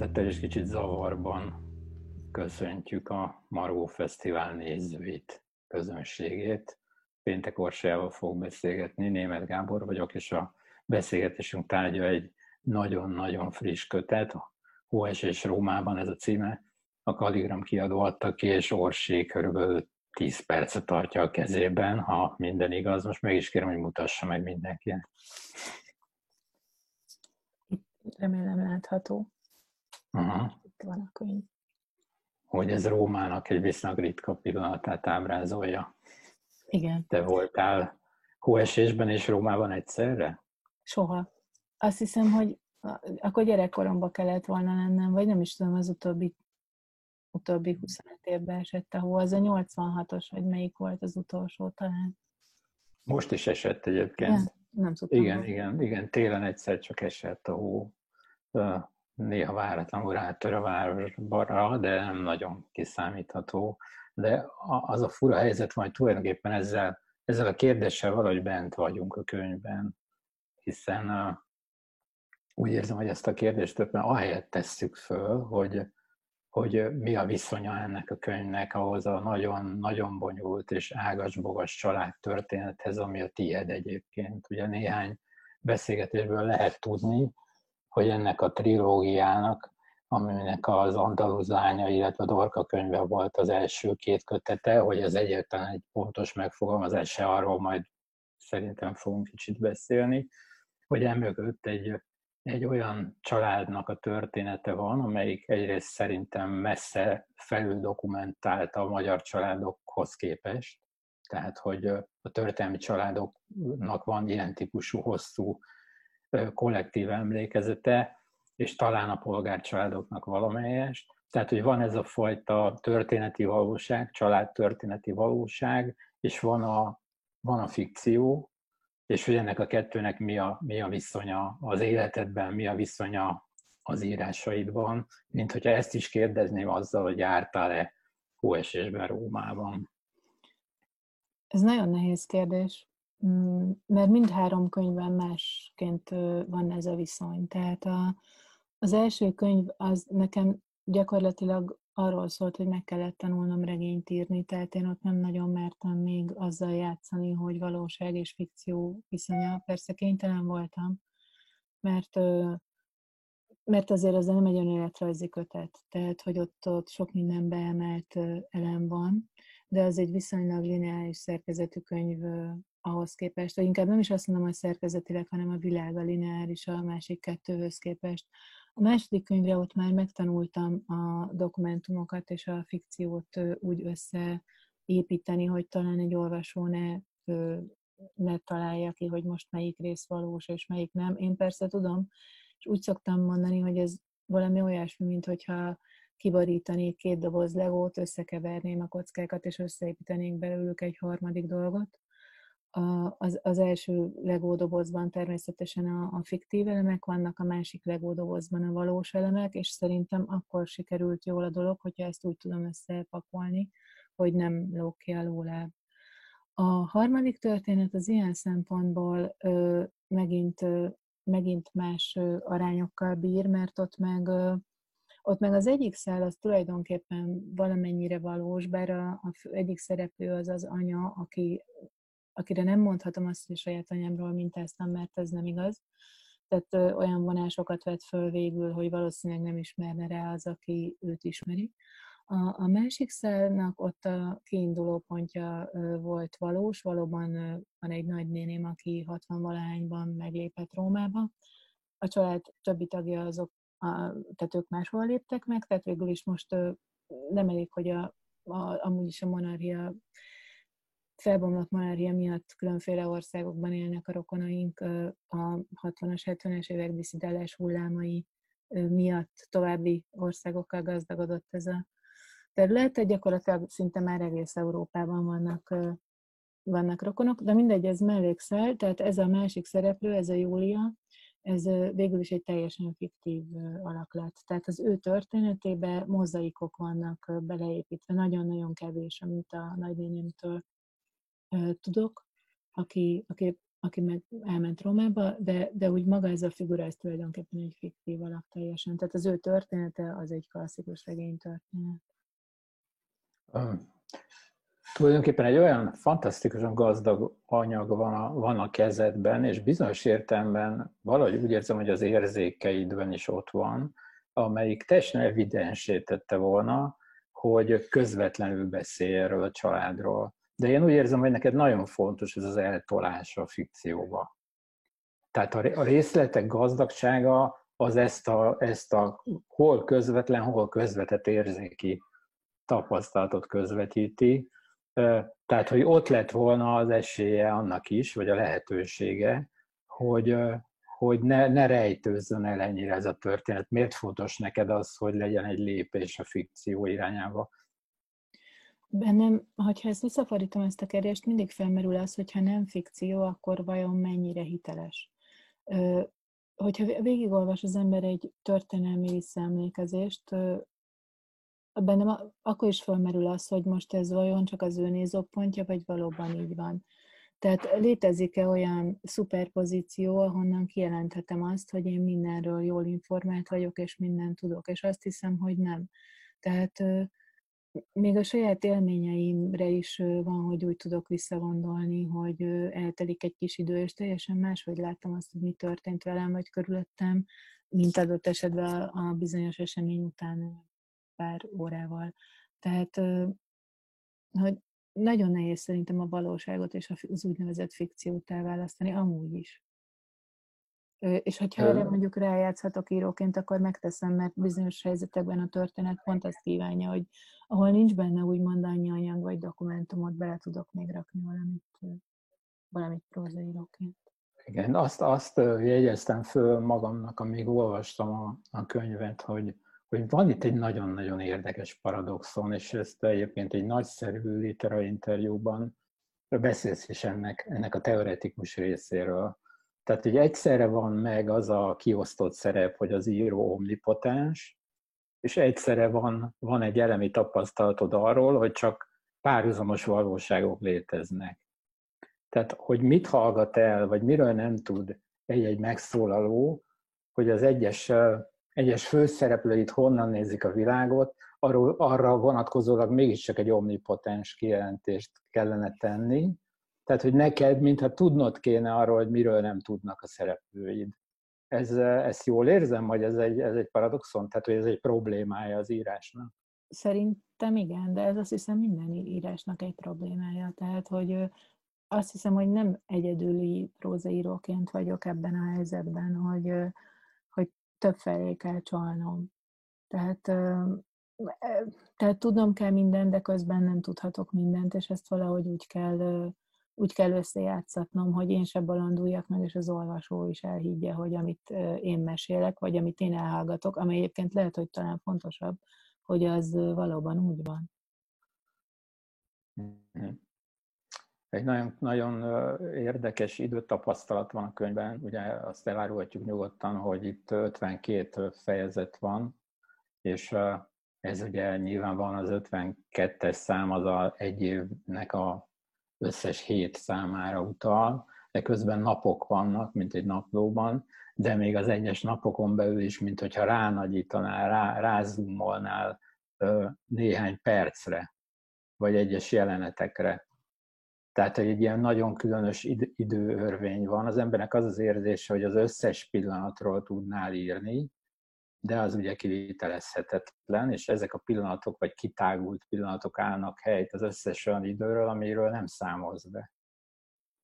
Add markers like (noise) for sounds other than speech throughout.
szeretettel és kicsit zavarban köszöntjük a Maró Fesztivál nézőit, közönségét. Péntek Orsájával fog beszélgetni, Német Gábor vagyok, és a beszélgetésünk tárgya egy nagyon-nagyon friss kötet, Hóes és Rómában ez a címe, a Kaligram kiadó adta ki, és Orsi körülbelül 10 percet tartja a kezében, ha minden igaz. Most meg is kérem, hogy mutassa meg mindenkinek. Remélem látható. Uh-huh. Itt van a könyv. Hogy ez Rómának egy viszonylag ritka pillanatát ábrázolja. Igen. Te voltál hóesésben és Rómában egyszerre? Soha. Azt hiszem, hogy akkor gyerekkoromban kellett volna lennem, vagy nem is tudom, az utóbbi, utóbbi 25 évben esett a hó. Az a 86-os, vagy melyik volt az utolsó talán. Most is esett egyébként. Igen? Nem tudtam. Igen, igen, igen, télen egyszer csak esett a hó. Néha váratlanul rátör a városba, de nem nagyon kiszámítható. De az a fura helyzet hogy tulajdonképpen ezzel, ezzel a kérdéssel valahogy bent vagyunk a könyvben, hiszen uh, úgy érzem, hogy ezt a kérdést többen ahelyett tesszük föl, hogy, hogy mi a viszonya ennek a könyvnek ahhoz a nagyon-nagyon bonyolult és ágas-bogas család történethez, ami a tied egyébként. Ugye néhány beszélgetésből lehet tudni, hogy ennek a trilógiának, aminek az Andaluz lánya, illetve a Dorka könyve volt az első két kötete, hogy ez egyetlen egy pontos megfogalmazás, se arról majd szerintem fogunk kicsit beszélni, hogy emögött egy egy olyan családnak a története van, amelyik egyrészt szerintem messze felül dokumentálta a magyar családokhoz képest, tehát hogy a történelmi családoknak van ilyen típusú hosszú kollektív emlékezete, és talán a polgárcsaládoknak valamelyest. Tehát, hogy van ez a fajta történeti valóság, családtörténeti valóság, és van a, van a fikció, és hogy ennek a kettőnek mi a, mi a viszonya az életedben, mi a viszonya az írásaidban, mint hogyha ezt is kérdezném azzal, hogy jártál-e hóesésben Rómában. Ez nagyon nehéz kérdés, mert mindhárom könyvben másként van ez a viszony. Tehát a, az első könyv az nekem gyakorlatilag arról szólt, hogy meg kellett tanulnom regényt írni, tehát én ott nem nagyon mertem még azzal játszani, hogy valóság és fikció viszonya. Persze kénytelen voltam, mert, mert azért az nem egy önéletrajzi kötet, tehát hogy ott, ott sok minden beemelt elem van, de az egy viszonylag lineáris szerkezetű könyv ahhoz képest, vagy inkább nem is azt mondom, hogy szerkezetileg, hanem a világ a lineáris a másik kettőhöz képest. A második könyvre ott már megtanultam a dokumentumokat és a fikciót úgy összeépíteni, hogy talán egy olvasó ne, ne találja ki, hogy most melyik rész valós és melyik nem. Én persze tudom, és úgy szoktam mondani, hogy ez valami olyasmi, mint hogyha kibarítanék két doboz legót, összekeverném a kockákat, és összeépítenénk belőlük egy harmadik dolgot a, az, az első Lego dobozban természetesen a, a fiktív elemek vannak, a másik Lego dobozban a valós elemek, és szerintem akkor sikerült jól a dolog, hogyha ezt úgy tudom összepakolni, hogy nem lók ki alóláb. A harmadik történet az ilyen szempontból ö, megint, ö, megint más ö, arányokkal bír, mert ott meg, ö, ott meg az egyik szál az tulajdonképpen valamennyire valós, bár a, a egyik szereplő az az anya, aki akire nem mondhatom azt, hogy a saját anyámról mintáztam, mert ez nem igaz. Tehát ö, olyan vonásokat vett föl végül, hogy valószínűleg nem ismerne rá az, aki őt ismeri. A, a másik szálnak ott a kiinduló pontja volt valós, valóban ö, van egy nagynéném, aki 60 valahányban meglépett Rómába. A család többi tagja azok, a, tehát ők máshol léptek meg, tehát végül is most ö, nem elég, hogy a, a, amúgy is a monarchia felbomlott malária miatt különféle országokban élnek a rokonaink, a 60-as, 70-es évek diszidálás hullámai miatt további országokkal gazdagodott ez a terület, tehát gyakorlatilag szinte már egész Európában vannak, vannak rokonok, de mindegy, ez mellékszel, tehát ez a másik szereplő, ez a Júlia, ez végül is egy teljesen fiktív alaklat. Tehát az ő történetébe mozaikok vannak beleépítve, nagyon-nagyon kevés, amit a nagynénémtől tudok, aki, aki aki meg elment Rómába, de, de úgy maga ez a figura, ez tulajdonképpen egy fiktív alak teljesen. Tehát az ő története az egy klasszikus regénytörténet. Um, tulajdonképpen egy olyan fantasztikusan gazdag anyag van a, van a kezedben, és bizonyos értelemben valahogy úgy érzem, hogy az érzékeidben is ott van, amelyik teljesen evidensé tette volna, hogy közvetlenül beszélj erről a családról. De én úgy érzem, hogy neked nagyon fontos ez az eltolás a fikcióba. Tehát a részletek gazdagsága az ezt a, ezt a hol közvetlen, hol közvetett érzéki tapasztalatot közvetíti. Tehát, hogy ott lett volna az esélye annak is, vagy a lehetősége, hogy, hogy ne, ne rejtőzzön el ennyire ez a történet. Miért fontos neked az, hogy legyen egy lépés a fikció irányába? Bennem, hogyha ezt visszafordítom ezt a kérdést, mindig felmerül az, hogyha nem fikció, akkor vajon mennyire hiteles. Hogyha végigolvas az ember egy történelmi visszaemlékezést, bennem akkor is felmerül az, hogy most ez vajon csak az ő nézőpontja, vagy valóban így van. Tehát létezik-e olyan szuperpozíció, ahonnan kijelenthetem azt, hogy én mindenről jól informált vagyok, és mindent tudok, és azt hiszem, hogy nem. Tehát még a saját élményeimre is van, hogy úgy tudok visszagondolni, hogy eltelik egy kis idő, és teljesen máshogy láttam azt, hogy mi történt velem, vagy körülöttem, mint adott esetben a bizonyos esemény után pár órával. Tehát, hogy nagyon nehéz szerintem a valóságot és az úgynevezett fikciót elválasztani, amúgy is. És hogyha erre mondjuk rájátszhatok íróként, akkor megteszem, mert bizonyos helyzetekben a történet pont azt kívánja, hogy ahol nincs benne úgymond annyi anyag vagy dokumentumot, bele tudok még rakni valamit, valamit prózaíróként. Igen, azt, azt jegyeztem föl magamnak, amíg olvastam a, a könyvet, hogy, hogy van itt egy nagyon-nagyon érdekes paradoxon, és ezt egyébként egy nagyszerű litera interjúban beszélsz is ennek, ennek a teoretikus részéről. Tehát, hogy egyszerre van meg az a kiosztott szerep, hogy az író omnipotens, és egyszerre van, van egy elemi tapasztalatod arról, hogy csak párhuzamos valóságok léteznek. Tehát, hogy mit hallgat el, vagy miről nem tud egy-egy megszólaló, hogy az egyes egyes főszereplőit honnan nézik a világot, arról, arra vonatkozólag mégiscsak egy omnipotens kijelentést kellene tenni. Tehát, hogy neked, mintha tudnod kéne arról, hogy miről nem tudnak a szereplőid. Ez, ezt jól érzem, hogy ez egy, ez egy paradoxon? Tehát, hogy ez egy problémája az írásnak? Szerintem igen, de ez azt hiszem minden írásnak egy problémája. Tehát, hogy azt hiszem, hogy nem egyedüli prózaíróként vagyok ebben a helyzetben, hogy, több felé kell csalnom. Tehát, tehát tudnom kell mindent, de közben nem tudhatok mindent, és ezt valahogy úgy kell, úgy kell összejátszatnom, hogy én se balanduljak meg, és az olvasó is elhiggye, hogy amit én mesélek, vagy amit én elhallgatok, amely egyébként lehet, hogy talán fontosabb, hogy az valóban úgy van. Mm-hmm. Egy nagyon, nagyon érdekes időtapasztalat van a könyvben, ugye azt elárulhatjuk nyugodtan, hogy itt 52 fejezet van, és ez ugye nyilván van az 52-es szám, az a egy évnek a összes hét számára utal, de közben napok vannak, mint egy naplóban, de még az egyes napokon belül is, mint hogyha ránagyítanál, rá, rázumolnál néhány percre, vagy egyes jelenetekre. Tehát, hogy egy ilyen nagyon különös időörvény van. Az embernek az az érzése, hogy az összes pillanatról tudnál írni, de az ugye kivitelezhetetlen, és ezek a pillanatok, vagy kitágult pillanatok állnak helyt az összes olyan időről, amiről nem számolsz be.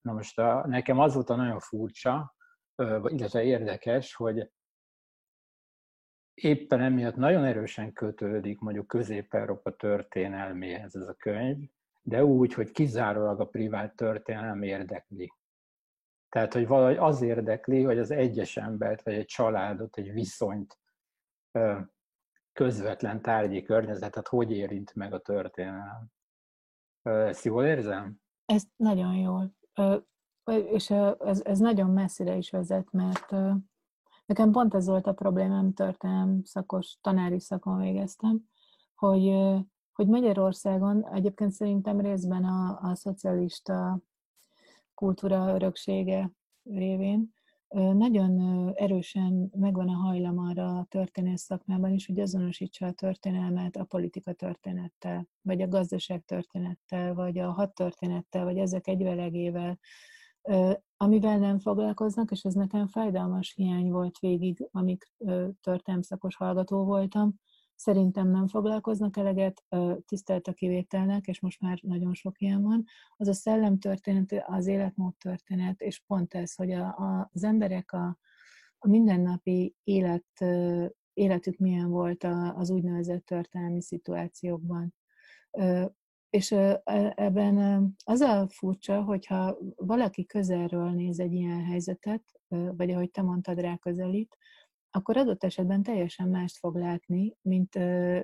Na most a, nekem az volt a nagyon furcsa, illetve érdekes, hogy éppen emiatt nagyon erősen kötődik mondjuk Közép-Európa történelméhez ez a könyv, de úgy, hogy kizárólag a privát történelem érdekli. Tehát, hogy valahogy az érdekli, hogy az egyes embert, vagy egy családot, egy viszonyt, közvetlen tárgyi környezetet hogy érint meg a történelem. Ezt jól érzem? Ezt nagyon jól. És ez, ez nagyon messzire is vezet, mert nekem pont ez volt a problémám, történelem szakos, tanári szakon végeztem, hogy hogy Magyarországon egyébként szerintem részben a, a szocialista kultúra öröksége révén nagyon erősen megvan a hajlam arra a történész szakmában is, hogy azonosítsa a történelmet a politika történettel, vagy a gazdaság történettel, vagy a hat történettel, vagy ezek egyvelegével, amivel nem foglalkoznak, és ez nekem fájdalmas hiány volt végig, amíg történelmszakos hallgató voltam, szerintem nem foglalkoznak eleget, tisztelt a kivételnek, és most már nagyon sok ilyen van, az a szellemtörténet, az életmód történet, és pont ez, hogy a, a, az emberek a, a mindennapi élet, életük milyen volt az úgynevezett történelmi szituációkban. És e, ebben az a furcsa, hogyha valaki közelről néz egy ilyen helyzetet, vagy ahogy te mondtad, rá közelít, akkor adott esetben teljesen mást fog látni, mint,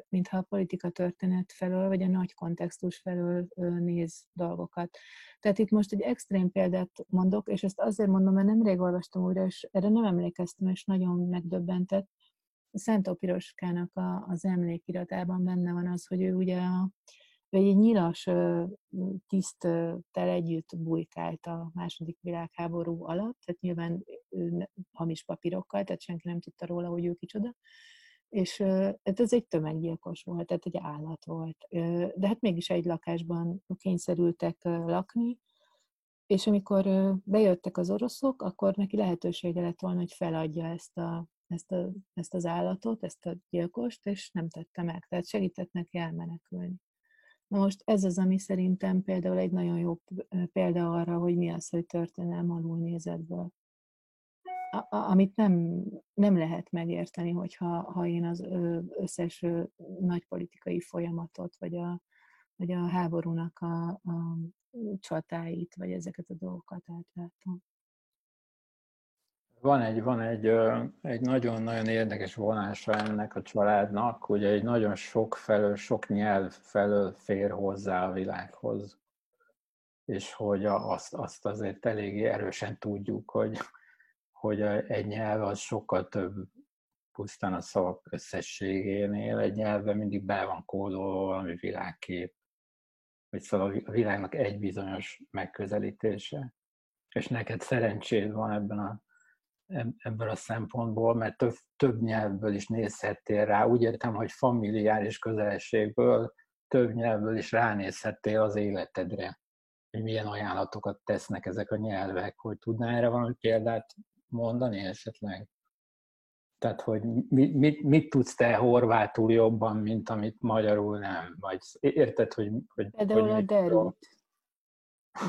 mint ha a politika történet felől, vagy a nagy kontextus felől néz dolgokat. Tehát itt most egy extrém példát mondok, és ezt azért mondom, mert nemrég olvastam újra, és erre nem emlékeztem, és nagyon megdöbbentett. Szentó Piroskának a, az emlékiratában benne van az, hogy ő ugye a, vagy egy nyilas tiszttel együtt bujkált a második világháború alatt, tehát nyilván hamis papírokkal, tehát senki nem tudta róla, hogy ő kicsoda. És hát ez egy tömeggyilkos volt, tehát egy állat volt. De hát mégis egy lakásban kényszerültek lakni, és amikor bejöttek az oroszok, akkor neki lehetősége lett volna, hogy feladja ezt, a, ezt, a, ezt az állatot, ezt a gyilkost, és nem tette meg. Tehát segített neki elmenekülni. Na most ez az, ami szerintem például egy nagyon jó példa arra, hogy mi az, hogy történelm alulnézetből. A, amit nem, nem lehet megérteni, hogyha ha én az összes nagy politikai folyamatot, vagy a, vagy a háborúnak a, a csatáit, vagy ezeket a dolgokat átlátom. Van egy, van egy, egy nagyon-nagyon érdekes vonása ennek a családnak, hogy egy nagyon sok felől, sok nyelv felől fér hozzá a világhoz. És hogy azt, azt azért eléggé erősen tudjuk, hogy, hogy egy nyelv az sokkal több pusztán a szavak összességénél. Egy nyelvben mindig be van kódolva valami világkép, vagy szóval a világnak egy bizonyos megközelítése. És neked szerencséd van ebben a ebből a szempontból, mert több, több nyelvből is nézhettél rá. Úgy értem, hogy familiáris közelségből több nyelvből is ránézhettél az életedre, hogy milyen ajánlatokat tesznek ezek a nyelvek, hogy tudná erre valami példát mondani esetleg? Tehát, hogy mit, mit, mit tudsz te horvátul jobban, mint amit magyarul nem? Vagy érted, hogy... hogy Például hogy a derült.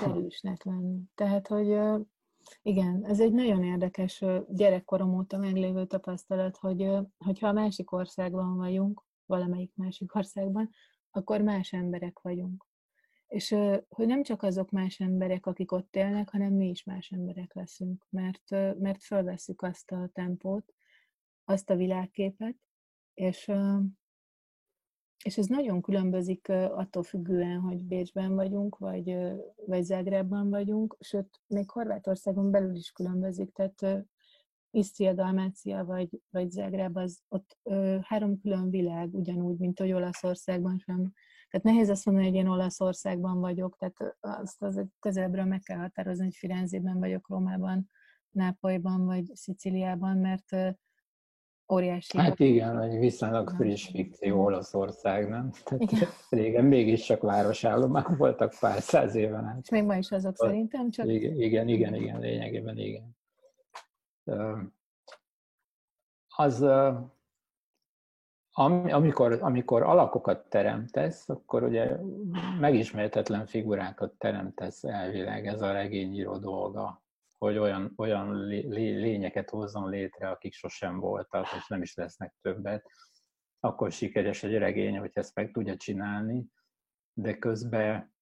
Derűsnek lenni. Tehát, hogy igen, ez egy nagyon érdekes gyerekkorom óta meglévő tapasztalat, hogy hogyha a másik országban vagyunk, valamelyik másik (laughs) országban, akkor más emberek vagyunk. És hogy nem csak azok más emberek, akik ott élnek, hanem mi is más emberek leszünk, mert, mert fölveszük azt a tempót, azt a világképet, és és ez nagyon különbözik attól függően, hogy Bécsben vagyunk, vagy, vagy Zágrában vagyunk, sőt, még Horvátországon belül is különbözik, tehát Isztria, Dalmácia vagy, vagy Zágráb, az ott ö, három külön világ, ugyanúgy, mint hogy Olaszországban sem. Tehát nehéz azt mondani, hogy én Olaszországban vagyok, tehát azt az közelebbről meg kell határozni, hogy Firenzében vagyok, Rómában, Nápolyban vagy Sziciliában, mert óriási. Hát igen, egy viszonylag friss fikció Olaszország, nem? Tehát igen. (laughs) régen mégis csak városállomák voltak pár száz éven át. És még ma is azok a, szerintem, csak... Igen, igen, igen, igen, lényegében igen. Az, amikor, amikor alakokat teremtesz, akkor ugye megismerhetetlen figurákat teremtesz elvileg, ez a regényíró dolga hogy olyan, olyan lényeket hozzon létre, akik sosem voltak, és nem is lesznek többet, akkor sikeres egy regény, hogy ezt meg tudja csinálni, de közben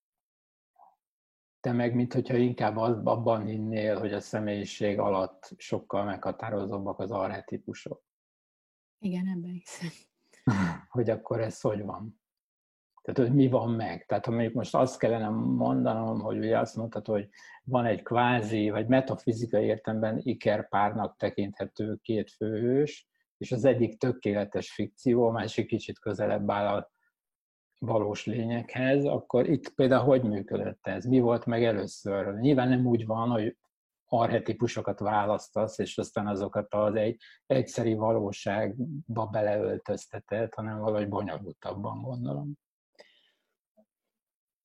te meg, mint hogyha inkább abban hinnél, hogy a személyiség alatt sokkal meghatározóbbak az arhetipusok. Igen, ebben hiszem. Hogy akkor ez hogy van? Tehát, hogy mi van meg. Tehát, ha mondjuk most azt kellene mondanom, hogy ugye azt mondtad, hogy van egy kvázi, vagy metafizikai értemben ikerpárnak tekinthető két főhős, és az egyik tökéletes fikció, a másik kicsit közelebb áll a valós lényekhez, akkor itt például hogy működött ez? Mi volt meg először? Nyilván nem úgy van, hogy arhetipusokat választasz, és aztán azokat az egy egyszeri valóságba beleöltözteted, hanem valahogy bonyolultabban gondolom.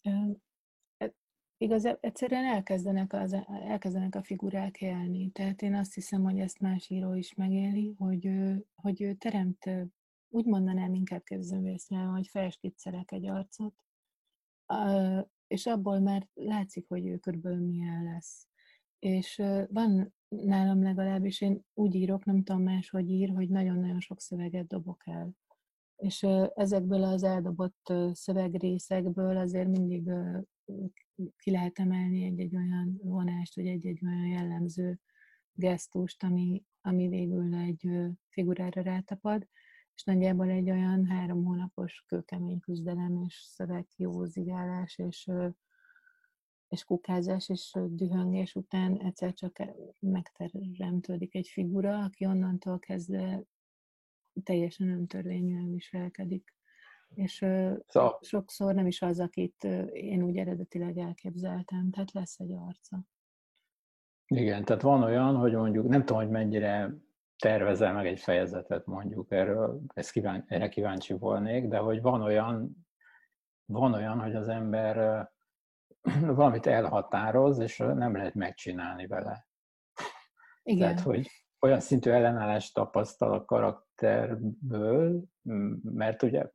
E, igaz, egyszerűen elkezdenek, az, elkezdenek a figurák élni. Tehát én azt hiszem, hogy ezt más író is megéli, hogy, hogy ő teremt, úgy mondanám inkább képzőművészre, hogy felskiccelek egy arcot, és abból már látszik, hogy ő körülbelül milyen lesz. És van nálam legalábbis, én úgy írok, nem tudom más, hogy ír, hogy nagyon-nagyon sok szöveget dobok el. És ezekből az eldobott szövegrészekből azért mindig ki lehet emelni egy-egy olyan vonást, vagy egy-egy olyan jellemző gesztust, ami, ami végül egy figurára rátapad, és nagyjából egy olyan három hónapos kőkemény küzdelem, és szöveg jó zigálás, és és kukázás és dühöngés után egyszer csak megteremtődik egy figura, aki onnantól kezdve teljesen öntörvényűen viselkedik. És szóval... sokszor nem is az, akit én úgy eredetileg elképzeltem, tehát lesz egy arca. Igen, tehát van olyan, hogy mondjuk, nem tudom, hogy mennyire tervezel meg egy fejezetet mondjuk, erről, ezt kíván, erre kíváncsi volnék, de hogy van olyan, van olyan, hogy az ember (clears throat) valamit elhatároz, és nem lehet megcsinálni vele. Igen. Tehát, hogy olyan szintű ellenállást tapasztal a karakterből, mert ugye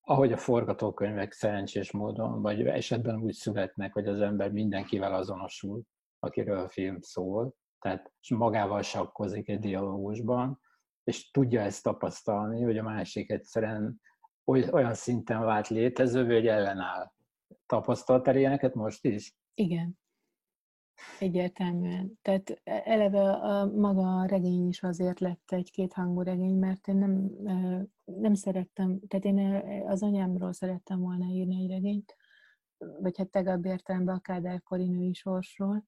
ahogy a forgatókönyvek szerencsés módon, vagy esetben úgy születnek, hogy az ember mindenkivel azonosul, akiről a film szól, tehát és magával sakkozik egy dialógusban, és tudja ezt tapasztalni, hogy a másik egyszerűen olyan szinten vált létezővé, hogy ellenáll Tapasztaltál ilyeneket most is? Igen. Egyértelműen. Tehát eleve a maga a regény is azért lett egy kéthangú regény, mert én nem, nem szerettem, tehát én az anyámról szerettem volna írni egy regényt, vagy hát tegabb értelemben a Kádár női sorsról,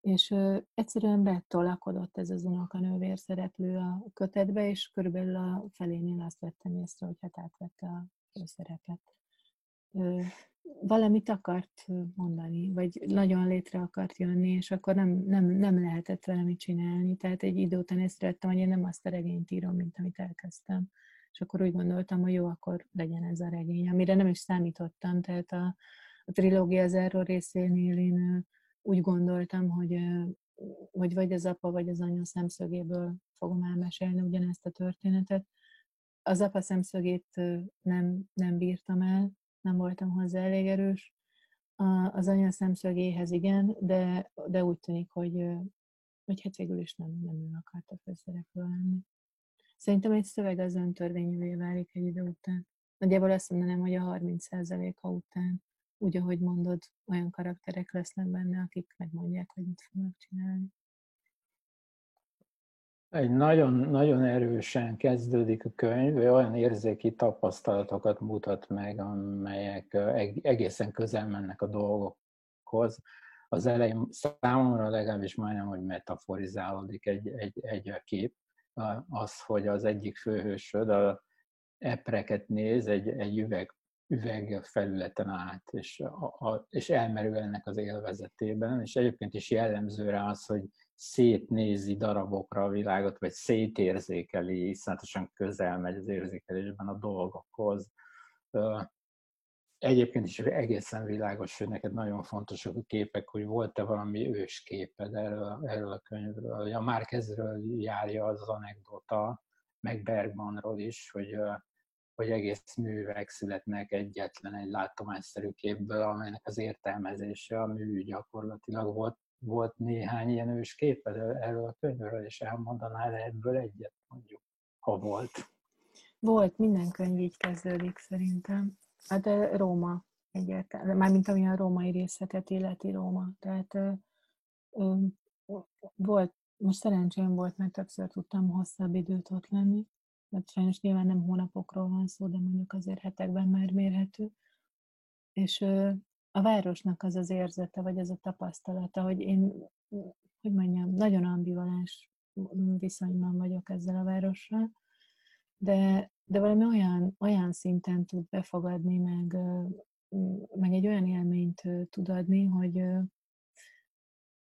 és egyszerűen betolakodott ez az unokanővér szereplő a kötetbe, és körülbelül a felénél azt vettem észre, hogy hát átvette a szerepet valamit akart mondani, vagy nagyon létre akart jönni, és akkor nem, nem, nem lehetett vele mit csinálni. Tehát egy idő után észrevettem, hogy én nem azt a regényt írom, mint amit elkezdtem. És akkor úgy gondoltam, hogy jó, akkor legyen ez a regény, amire nem is számítottam. Tehát a, a trilógia záró részénél én úgy gondoltam, hogy, hogy vagy az apa, vagy az anya szemszögéből fogom elmesélni ugyanezt a történetet. Az apa szemszögét nem, nem bírtam el, nem voltam hozzá elég erős. Az anya szemszögéhez igen, de, de úgy tűnik, hogy, hogy hát végül is nem, nem ő akart a főszereplő lenni. Szerintem egy szöveg az öntörvényűvé válik egy idő után. Nagyjából azt mondanám, hogy a 30%-a után, úgy, ahogy mondod, olyan karakterek lesznek benne, akik megmondják, hogy mit fognak csinálni egy nagyon, nagyon erősen kezdődik a könyv, olyan érzéki tapasztalatokat mutat meg, amelyek egészen közel mennek a dolgokhoz. Az elején számomra legalábbis majdnem, hogy metaforizálódik egy, egy, egy kép, az, hogy az egyik főhősöd a epreket néz egy, egy üveg, üveg felületen át, és, a, a, és elmerül ennek az élvezetében, és egyébként is jellemző rá az, hogy szétnézi darabokra a világot, vagy szétérzékeli, iszonyatosan közel megy az érzékelésben a dolgokhoz. Egyébként is egészen világos, hogy neked nagyon fontosak a képek, hogy volt-e valami ősképed erről, erről a könyvről. A Márkezről járja az, anekdota, meg Bergmanról is, hogy, hogy egész művek születnek egyetlen egy látományszerű képből, amelynek az értelmezése a mű gyakorlatilag volt volt néhány ilyen ősképed erről a könyvről, és elmondanál ebből egyet, mondjuk, ha volt. Volt, minden könyv így kezdődik szerintem. Hát Róma egyértelműen, mármint ami a római részeket illeti Róma. Tehát ö, ö, volt, most szerencsém volt, mert többször tudtam hosszabb időt ott lenni. mert sajnos nyilván nem hónapokról van szó, de mondjuk azért hetekben már mérhető. És ö, a városnak az az érzete, vagy az a tapasztalata, hogy én, hogy mondjam, nagyon ambivalens viszonyban vagyok ezzel a várossal, de de valami olyan, olyan szinten tud befogadni, meg, meg egy olyan élményt tud adni, hogy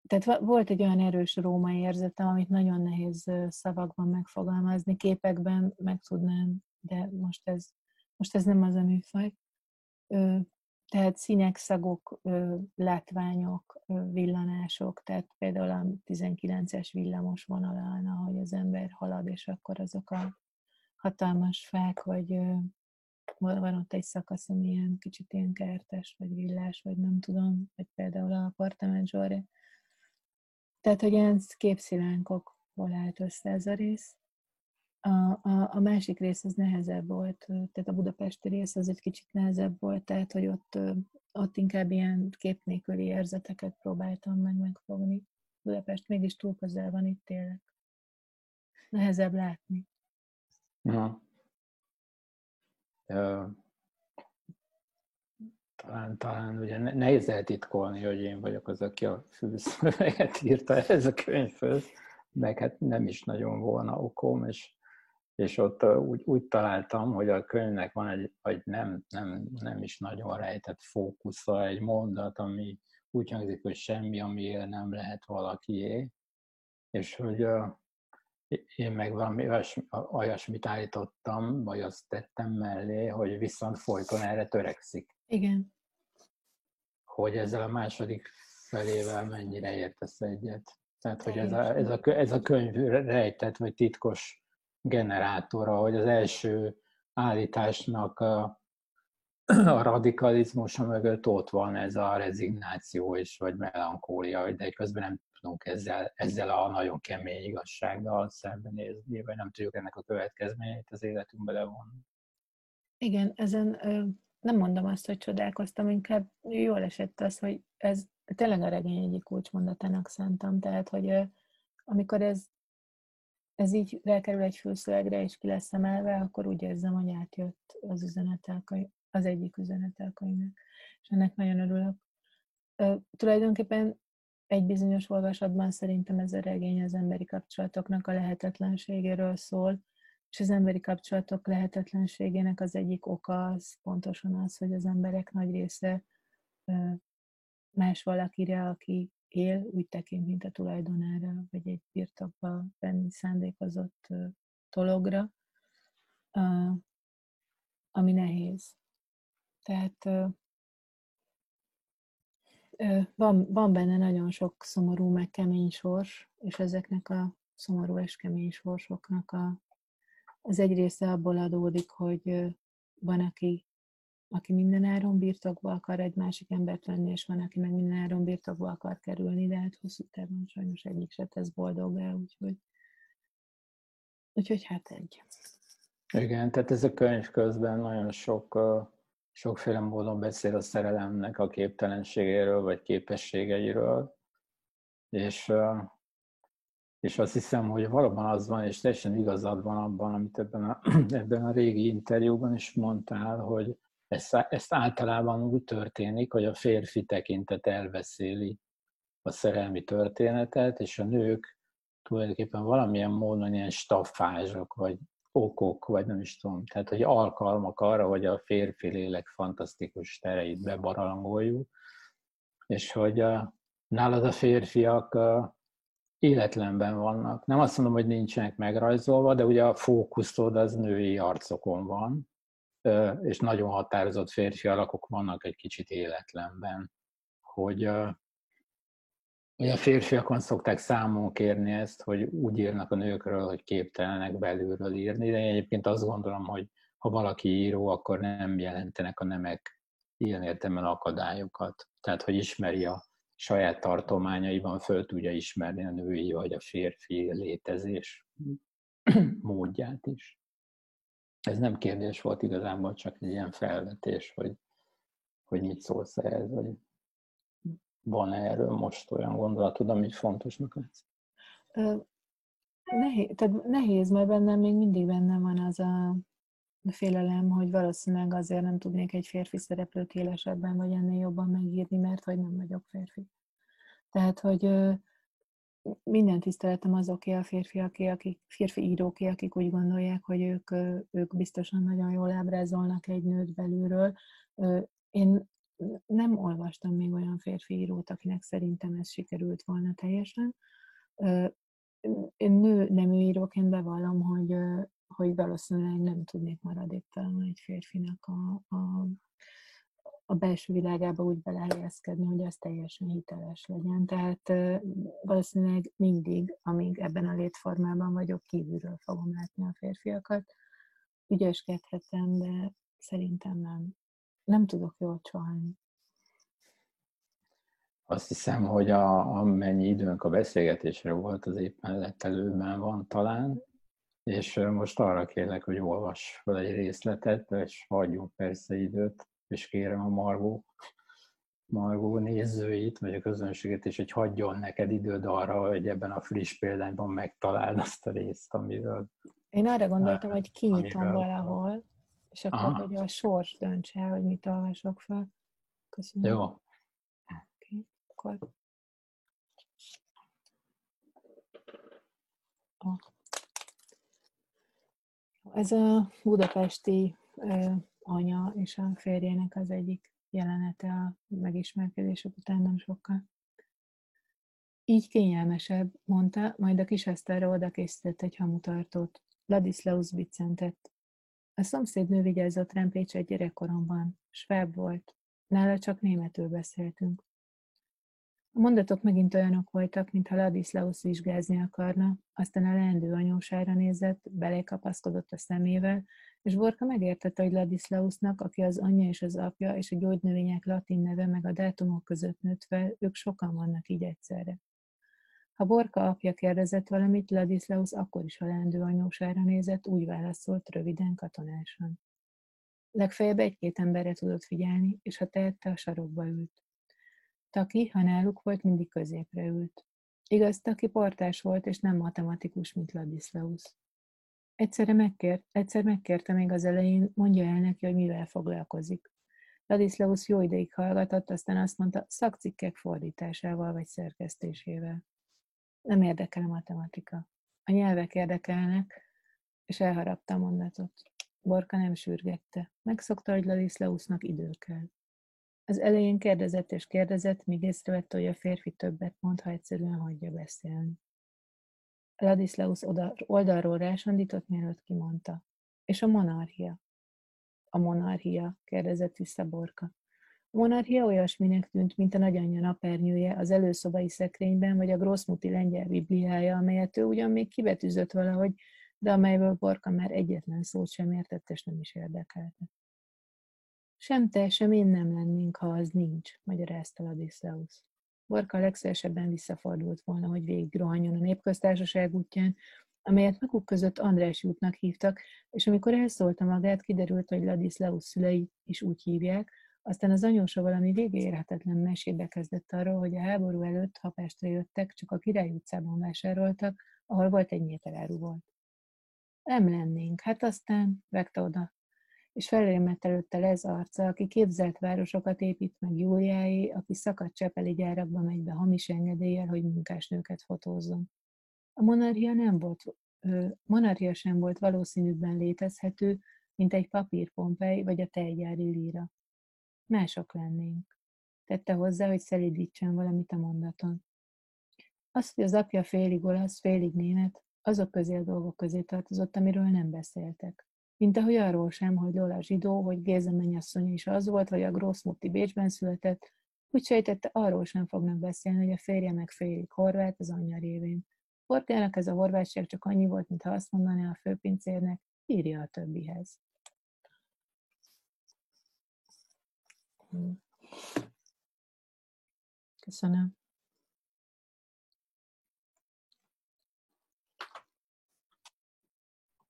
tehát volt egy olyan erős római érzetem, amit nagyon nehéz szavakban megfogalmazni, képekben meg tudnám, de most ez, most ez nem az a műfaj. Tehát színek, szagok, látványok, villanások, tehát például a 19-es villamos vonalán, ahogy az ember halad, és akkor azok a hatalmas fák, vagy van ott egy szakasz, ami ilyen kicsit ilyen kertes, vagy villás, vagy nem tudom, vagy például a apartament. Tehát, hogy ilyen képszilánkokból állt össze ez a rész. A, a, a másik rész az nehezebb volt, tehát a budapesti rész az egy kicsit nehezebb volt, tehát, hogy ott, ott inkább ilyen kép nélküli érzeteket próbáltam meg megfogni. Budapest mégis túl közel van itt tényleg. Nehezebb látni. Ja. Ja. Talán, talán ugye nehéz eltitkolni, hogy én vagyok az, aki a fülszöveget írta ez a könyvhöz, meg hát nem is nagyon volna okom, és, és ott úgy, úgy találtam, hogy a könyvnek van egy, vagy nem, nem, nem is nagyon rejtett fókusza, egy mondat, ami úgy hangzik, hogy semmi, ami nem lehet valakié, és hogy én meg valami olyasmit állítottam, vagy azt tettem mellé, hogy viszont folyton erre törekszik. Igen. Hogy ezzel a második felével mennyire értesz egyet. Tehát, hogy ez a, ez, a, ez a könyv rejtett, vagy titkos generátora, hogy az első állításnak a, a radikalizmusa mögött ott van ez a rezignáció és vagy melankólia, de közben nem tudunk ezzel, ezzel a nagyon kemény igazsággal szembenézni, vagy nem tudjuk ennek a következményeit az életünkbe levonni. Igen, ezen nem mondom azt, hogy csodálkoztam, inkább jól esett az, hogy ez tényleg a regény egyik kulcsmondatának szántam, tehát, hogy amikor ez, ez így felkerül egy fülszövegre, és ki lesz emelve, akkor úgy érzem, hogy átjött az üzenetek, az egyik üzenetelkönyvnek, és ennek nagyon örülök. tulajdonképpen egy bizonyos olvasatban szerintem ez a regény az emberi kapcsolatoknak a lehetetlenségéről szól, és az emberi kapcsolatok lehetetlenségének az egyik oka az pontosan az, hogy az emberek nagy része más valakire, aki él, úgy tekint, mint a tulajdonára, vagy egy birtokba venni szándékozott dologra, ami nehéz. Tehát van, van benne nagyon sok szomorú, meg kemény sors, és ezeknek a szomorú és kemény sorsoknak a, az egy része abból adódik, hogy van, aki, aki minden áron birtokba akar egy másik embert venni, és van, aki meg minden áron birtokba akar kerülni, de hát hosszú távon sajnos egyik se tesz boldogá, úgyhogy, úgyhogy hát egy. Igen, tehát ez a könyv közben nagyon sok sokféle módon beszél a szerelemnek a képtelenségéről vagy képességeiről, és, és azt hiszem, hogy valóban az van, és teljesen igazad van abban, amit ebben a, (clears throat) ebben a régi interjúban is mondtál, hogy ezt, ezt általában úgy történik, hogy a férfi tekintet elveszéli a szerelmi történetet, és a nők tulajdonképpen valamilyen módon ilyen staffázsok, vagy okok, vagy nem is tudom, tehát hogy alkalmak arra, hogy a férfi lélek fantasztikus tereit bebarangoljuk, és hogy a, nálad a férfiak a, életlenben vannak. Nem azt mondom, hogy nincsenek megrajzolva, de ugye a fókuszod az női arcokon van, és nagyon határozott férfi alakok vannak egy kicsit életlenben. Hogy Ugye a férfiakon szokták számon kérni ezt, hogy úgy írnak a nőkről, hogy képtelenek belülről írni, de én egyébként azt gondolom, hogy ha valaki író, akkor nem jelentenek a nemek ilyen értelemben akadályokat. Tehát, hogy ismeri a saját tartományaiban, föl tudja ismerni a női vagy a férfi létezés módját is. Ez nem kérdés volt igazából, csak egy ilyen felvetés, hogy, hogy mit szólsz ehhez, vagy van -e erről most olyan gondolatod, ami fontosnak lesz? Nehéz, tehát nehéz, mert bennem még mindig benne van az a félelem, hogy valószínűleg azért nem tudnék egy férfi szereplőt élesebben vagy ennél jobban megírni, mert hogy nem vagyok férfi. Tehát, hogy minden tiszteletem azoké a férfiaké, akik, férfi íróké, akik úgy gondolják, hogy ők, ők biztosan nagyon jól ábrázolnak egy nőt belülről. Én nem olvastam még olyan férfi írót, akinek szerintem ez sikerült volna teljesen. Én nő nemű íróként bevallom, hogy, hogy valószínűleg nem tudnék maradéktalanul egy férfinak a, a, a belső világába úgy belehelyezkedni, hogy az teljesen hiteles legyen. Tehát valószínűleg mindig, amíg ebben a létformában vagyok, kívülről fogom látni a férfiakat. Ügyeskedhetem, de szerintem nem. Nem tudok jól csalni. Azt hiszem, hogy a, amennyi időnk a beszélgetésre volt, az éppen letelőben van talán, és most arra kérlek, hogy olvass fel egy részletet, és hagyjunk persze időt, és kérem a Margó, Margó nézőit, vagy a közönséget is, hogy hagyjon neked időd arra, hogy ebben a friss példányban megtaláld azt a részt, amiről... Én arra gondoltam, hogy kinyitom amiről... valahol, és akkor, Aha. hogy a sors döntse el, hogy mit olvasok fel. Köszönöm. Jó. Okay. Akkor... Oh. Ez a budapesti anya és a férjének az egyik jelenete a megismerkedésük után nem sokkal. Így kényelmesebb, mondta, majd a kis Eszterre oda készített egy hamutartót. Ladislaus biccentett. A szomszédnő vigyázott rám Pécset gyerekkoromban. Sváb volt. Nála csak németül beszéltünk. A mondatok megint olyanok voltak, mintha Ladislaus vizsgázni akarna, aztán a leendő anyósára nézett, belékapaszkodott a szemével, és Borka megértette, hogy Ladislausnak, aki az anyja és az apja, és a gyógynövények latin neve meg a dátumok között nőtt fel, ők sokan vannak így egyszerre. Ha Borka apja kérdezett valamit, Ladislaus akkor is a leendő anyósára nézett, úgy válaszolt röviden, katonásan. Legfeljebb egy-két emberre tudott figyelni, és ha tehette, a sarokba ült. Taki, ha náluk volt, mindig középre ült. Igaz, Taki portás volt, és nem matematikus, mint Ladislaus. Egyszerre megkért, egyszer megkérte még az elején, mondja el neki, hogy mivel foglalkozik. Ladislaus jó ideig hallgatott, aztán azt mondta, szakcikkek fordításával vagy szerkesztésével. Nem érdekel a matematika. A nyelvek érdekelnek, és elharapta a mondatot. Borka nem sürgette. Megszokta, hogy Ladislausnak idő kell. Az elején kérdezett és kérdezett, míg észrevette, hogy a férfi többet mond, ha egyszerűen hagyja beszélni. Ladislaus oldalról rásandított, mielőtt kimondta. És a monarchia? A monarchia, kérdezett vissza Borka. A monarchia olyasminek tűnt, mint a nagyanyja napernyője az előszobai szekrényben, vagy a Grossmuti lengyel bibliája, amelyet ő ugyan még kibetűzött valahogy, de amelyből Borka már egyetlen szót sem értett, és nem is érdekelte. Sem te, sem én nem lennénk, ha az nincs, magyarázta Ladislaus. Borka legszélesebben visszafordult volna, hogy végig rohanjon a népköztársaság útján, amelyet maguk között András útnak hívtak, és amikor elszólta magát, kiderült, hogy Ladislaus szülei is úgy hívják, aztán az anyósa valami végérhetetlen mesébe kezdett arról, hogy a háború előtt, ha jöttek, csak a Király utcában vásároltak, ahol volt egy méteráru volt. Nem lennénk, hát aztán vegte oda és felémet előtte ez arca, aki képzelt városokat épít meg Júliáé, aki szakadt csepeli gyárakba megy be hamis engedéllyel, hogy munkásnőket fotózzon. A monarchia nem volt, monarchia sem volt valószínűbben létezhető, mint egy papírpompej vagy a tejgyári líra. Mások lennénk. Tette hozzá, hogy szelidítsen valamit a mondaton. Az, hogy az apja félig olasz, félig német, azok közé a dolgok közé tartozott, amiről nem beszéltek. Mint ahogy arról sem, hogy Lola zsidó, hogy Géza mennyasszonya is az volt, vagy a Grossmutti Bécsben született, úgy sejtette, arról sem fognak beszélni, hogy a férje meg félig horvát az anyja révén. Portiának ez a horvátság csak annyi volt, mintha azt mondaná a főpincérnek, írja a többihez. Hm. Köszönöm.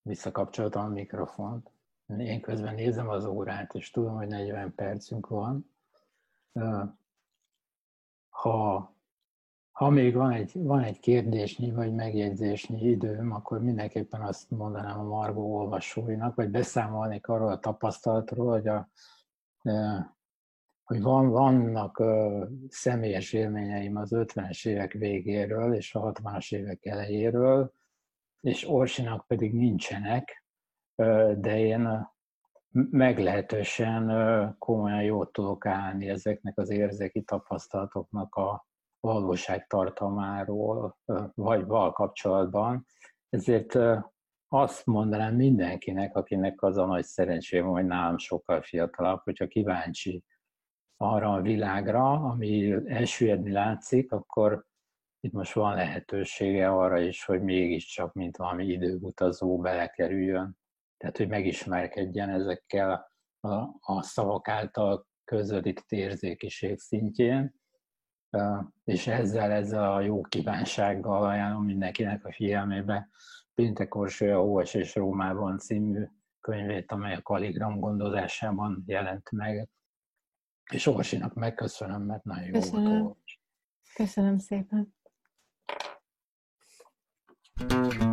Visszakapcsoltam a mikrofont. Én közben nézem az órát, és tudom, hogy 40 percünk van. Ha, ha még van egy, van egy kérdésnyi vagy megjegyzésnyi időm, akkor mindenképpen azt mondanám a Margó olvasóinak, vagy beszámolnék arról a tapasztalatról, hogy a hogy van, vannak személyes élményeim az 50-es évek végéről és a 60-as évek elejéről, és Orsinak pedig nincsenek, de én meglehetősen komolyan jót tudok állni ezeknek az érzéki tapasztalatoknak a valóság tartalmáról, vagy val kapcsolatban. Ezért azt mondanám mindenkinek, akinek az a nagy szerencsém, hogy nálam sokkal fiatalabb, hogyha kíváncsi arra a világra, ami elsüllyedni látszik, akkor itt most van lehetősége arra is, hogy mégiscsak, mint valami időutazó belekerüljön. Tehát, hogy megismerkedjen ezekkel a, a szavak által közvetített érzékiség szintjén, és ezzel, ezzel a jó kívánsággal ajánlom mindenkinek a figyelmébe Péntek Orsolya Óvas és Rómában című könyvét, amely a kaligram gondozásában jelent meg. És Orsinak megköszönöm, mert nagyon Köszönöm. jó volt. Köszönöm szépen. Thank you.